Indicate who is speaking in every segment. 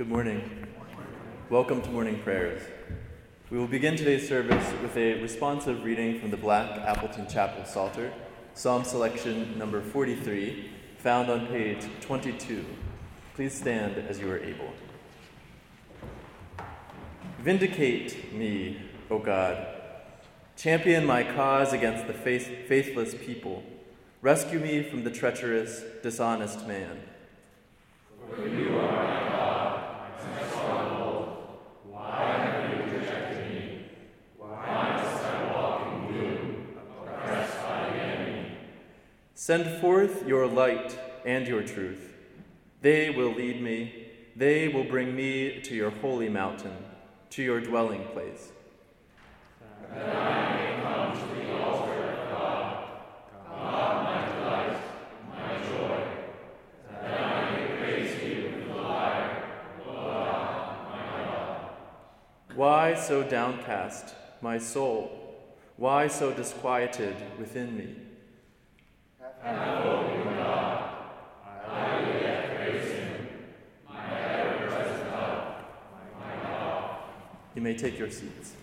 Speaker 1: Good morning. Welcome to morning prayers. We will begin today's service with a responsive reading from the Black Appleton Chapel Psalter, Psalm selection number 43, found on page 22. Please stand as you are able. Vindicate me, O God. Champion my cause against the faith- faithless people. Rescue me from the treacherous, dishonest man.
Speaker 2: For you are my God, my stronghold. Why have you rejected me? Why must I walk in gloom, oppressed by the enemy?
Speaker 1: Send forth your light and your truth. They will lead me, they will bring me to your holy mountain, to your dwelling place. Why so downcast, my soul? Why so disquieted within me?
Speaker 2: Have hope in God. I will yet praise him, my ever-present help, my God.
Speaker 1: You may take your seats.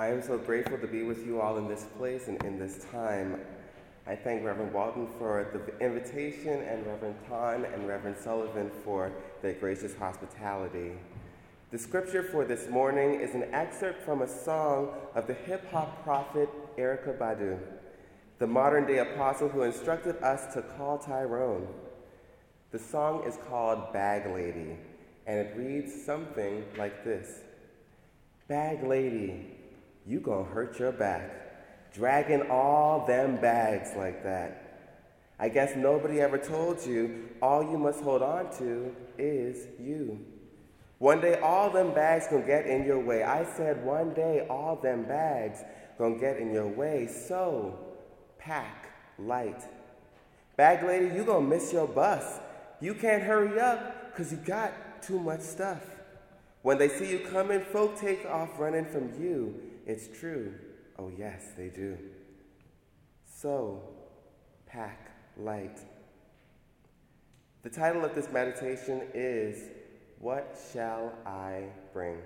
Speaker 3: I am so grateful to be with you all in this place and in this time. I thank Reverend Walton for the invitation and Reverend Ton and Reverend Sullivan for their gracious hospitality. The scripture for this morning is an excerpt from a song of the hip hop prophet Erykah Badu, the modern day apostle who instructed us to call Tyrone. The song is called Bag Lady, and it reads something like this Bag Lady, you gonna hurt your back, dragging all them bags like that. I guess nobody ever told you all you must hold on to is you. One day all them bags gonna get in your way. I said one day all them bags gonna get in your way. So pack light. Bag lady, you gonna miss your bus. You can't hurry up because you got too much stuff. When they see you coming, folk take off running from you. It's true. Oh, yes, they do. So, pack light. The title of this meditation is What shall I bring?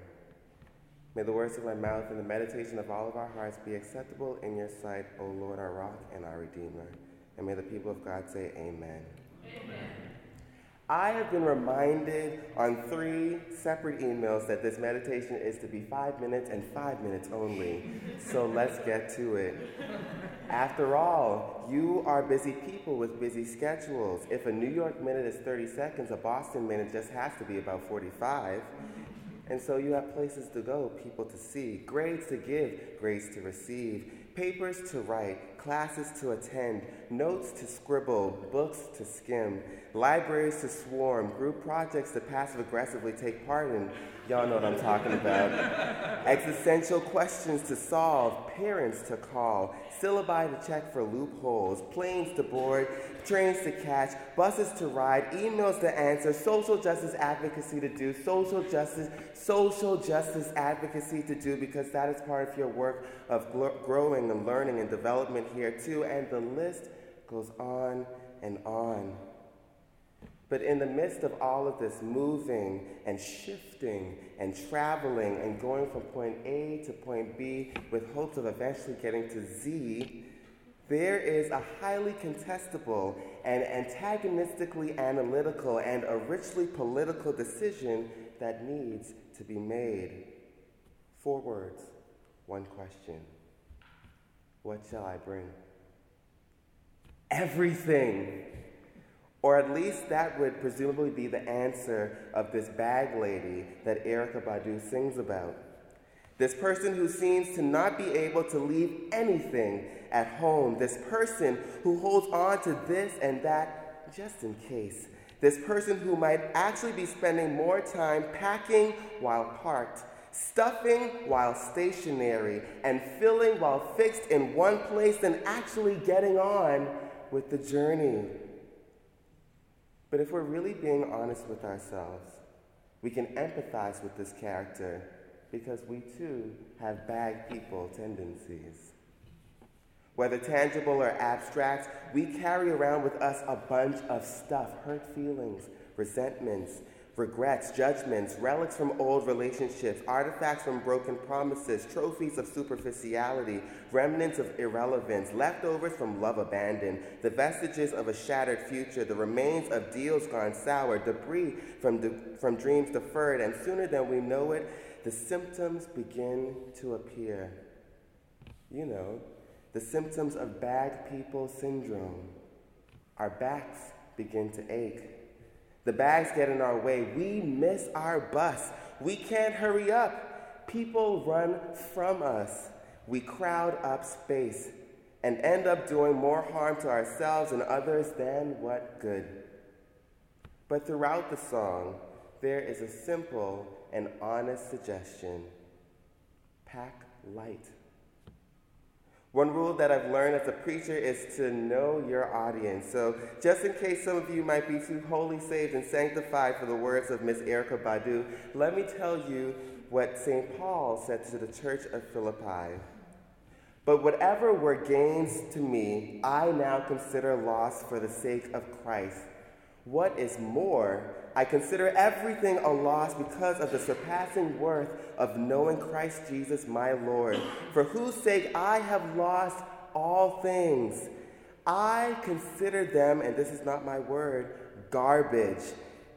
Speaker 3: May the words of my mouth and the meditation of all of our hearts be acceptable in your sight, O Lord, our rock and our redeemer. And may the people of God say, Amen. Amen. I have been reminded on three separate emails that this meditation is to be five minutes and five minutes only. So let's get to it. After all, you are busy people with busy schedules. If a New York minute is 30 seconds, a Boston minute just has to be about 45. And so you have places to go, people to see, grades to give, grades to receive, papers to write, classes to attend, notes to scribble, books to skim, libraries to swarm, group projects to passive aggressively take part in. Y'all know what I'm talking about. Existential questions to solve, parents to call, syllabi to check for loopholes, planes to board, trains to catch, buses to ride, emails to answer, social justice advocacy to do, social justice, social justice advocacy to do, because that is part of your work of growing and learning and development here too. And the list goes on and on. But in the midst of all of this moving and shifting and traveling and going from point A to point B with hopes of eventually getting to Z, there is a highly contestable and antagonistically analytical and a richly political decision that needs to be made. Four words, one question. What shall I bring? Everything. Or at least that would presumably be the answer of this bag lady that Erykah Badu sings about. This person who seems to not be able to leave anything at home. This person who holds on to this and that just in case. This person who might actually be spending more time packing while parked, stuffing while stationary, and filling while fixed in one place than actually getting on with the journey. But if we're really being honest with ourselves, we can empathize with this character because we too have bad people tendencies. Whether tangible or abstract, we carry around with us a bunch of stuff hurt feelings, resentments, regrets, judgments, relics from old relationships, artifacts from broken promises, trophies of superficiality, remnants of irrelevance, leftovers from love abandoned, the vestiges of a shattered future, the remains of deals gone sour, debris from, de- from dreams deferred, and sooner than we know it, the symptoms begin to appear. You know, the symptoms of bag people syndrome. Our backs begin to ache. The bags get in our way. We miss our bus. We can't hurry up. People run from us. We crowd up space and end up doing more harm to ourselves and others than what good. But throughout the song, there is a simple and honest suggestion pack light. One rule that I've learned as a preacher is to know your audience. So, just in case some of you might be too holy, saved, and sanctified for the words of Miss Erykah Badu, let me tell you what St. Paul said to the church of Philippi. But whatever were gains to me, I now consider loss for the sake of Christ. What is more, I consider everything a loss because of the surpassing worth of knowing Christ Jesus my Lord, for whose sake I have lost all things. I consider them, and this is not my word, garbage,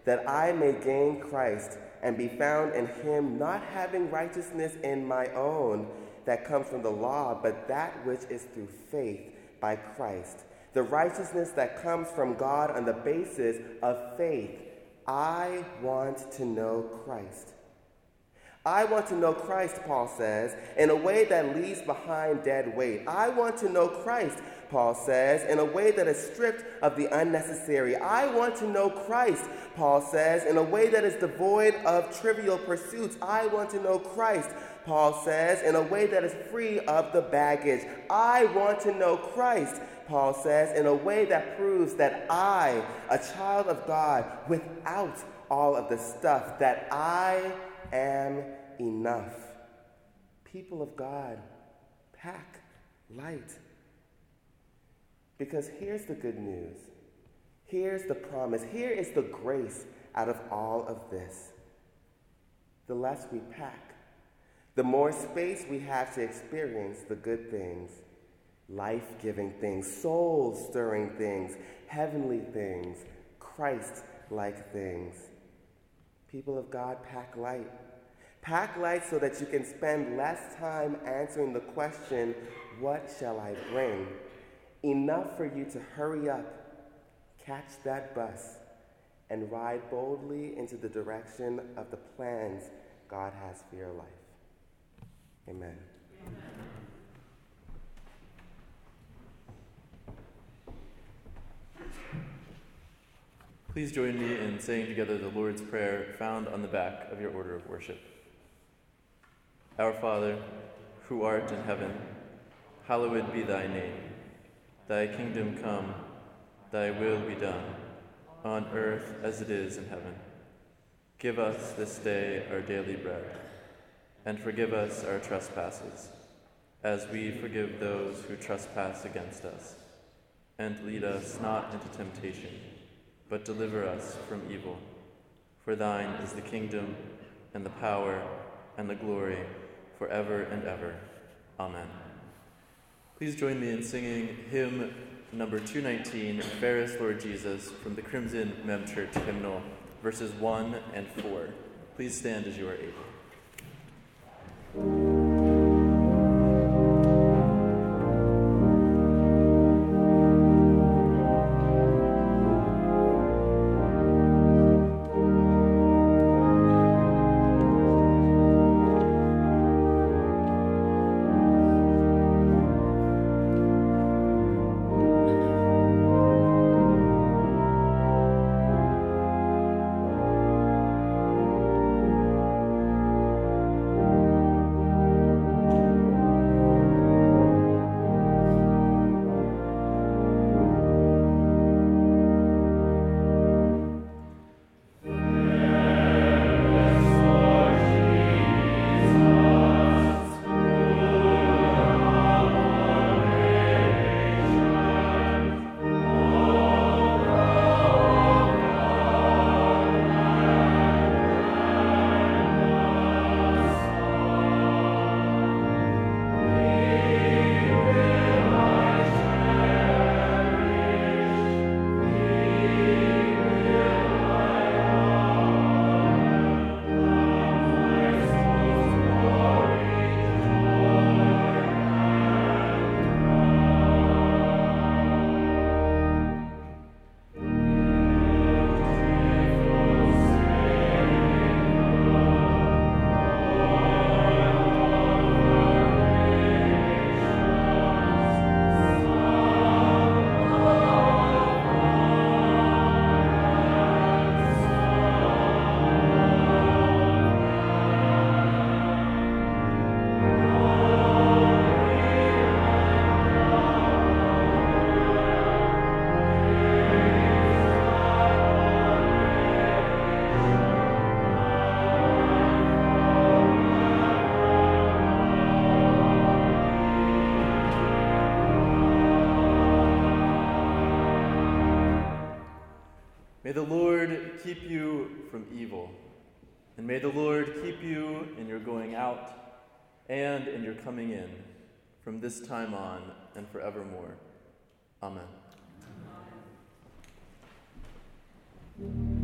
Speaker 3: that I may gain Christ and be found in him, not having righteousness in my own that comes from the law, but that which is through faith by Christ. The righteousness that comes from God on the basis of faith I want to know Christ. I want to know Christ, Paul says, in a way that leaves behind dead weight. I want to know Christ, Paul says, in a way that is stripped of the unnecessary. I want to know Christ, Paul says, in a way that is devoid of trivial pursuits. I want to know Christ, Paul says, in a way that is free of the baggage. I want to know Christ, Paul says, in a way that proves that I, a child of God, without all of the stuff, that I am enough. People of God, pack light. Because here's the good news. Here's the promise. Here is the grace out of all of this. the less we pack, the more space we have to experience the good things, life giving things, soul stirring things, heavenly things, Christ like things. People of God, pack light. Pack light so that you can spend less time answering the question, What shall I bring? Enough for you to hurry up, catch that bus, and ride boldly into the direction of the plans God has for your life. Amen. Amen.
Speaker 1: Please join me in saying together the Lord's Prayer found on the back of your order of worship. Our Father, who art in heaven, hallowed be thy name. Thy kingdom come, thy will be done, on earth as it is in heaven. Give us this day our daily bread, and forgive us our trespasses, as we forgive those who trespass against us. And lead us not into temptation but deliver us from evil. For thine is the kingdom, and the power, and the glory, forever and ever. Amen. Please join me in singing hymn number 219, Fairest Lord Jesus, from the Crimson Mem Church hymnal, verses 1 and 4. Please stand as you are able. The Lord keep you from evil, and may the Lord keep you in your going out and in your coming in from this time on and forevermore. Amen. Amen.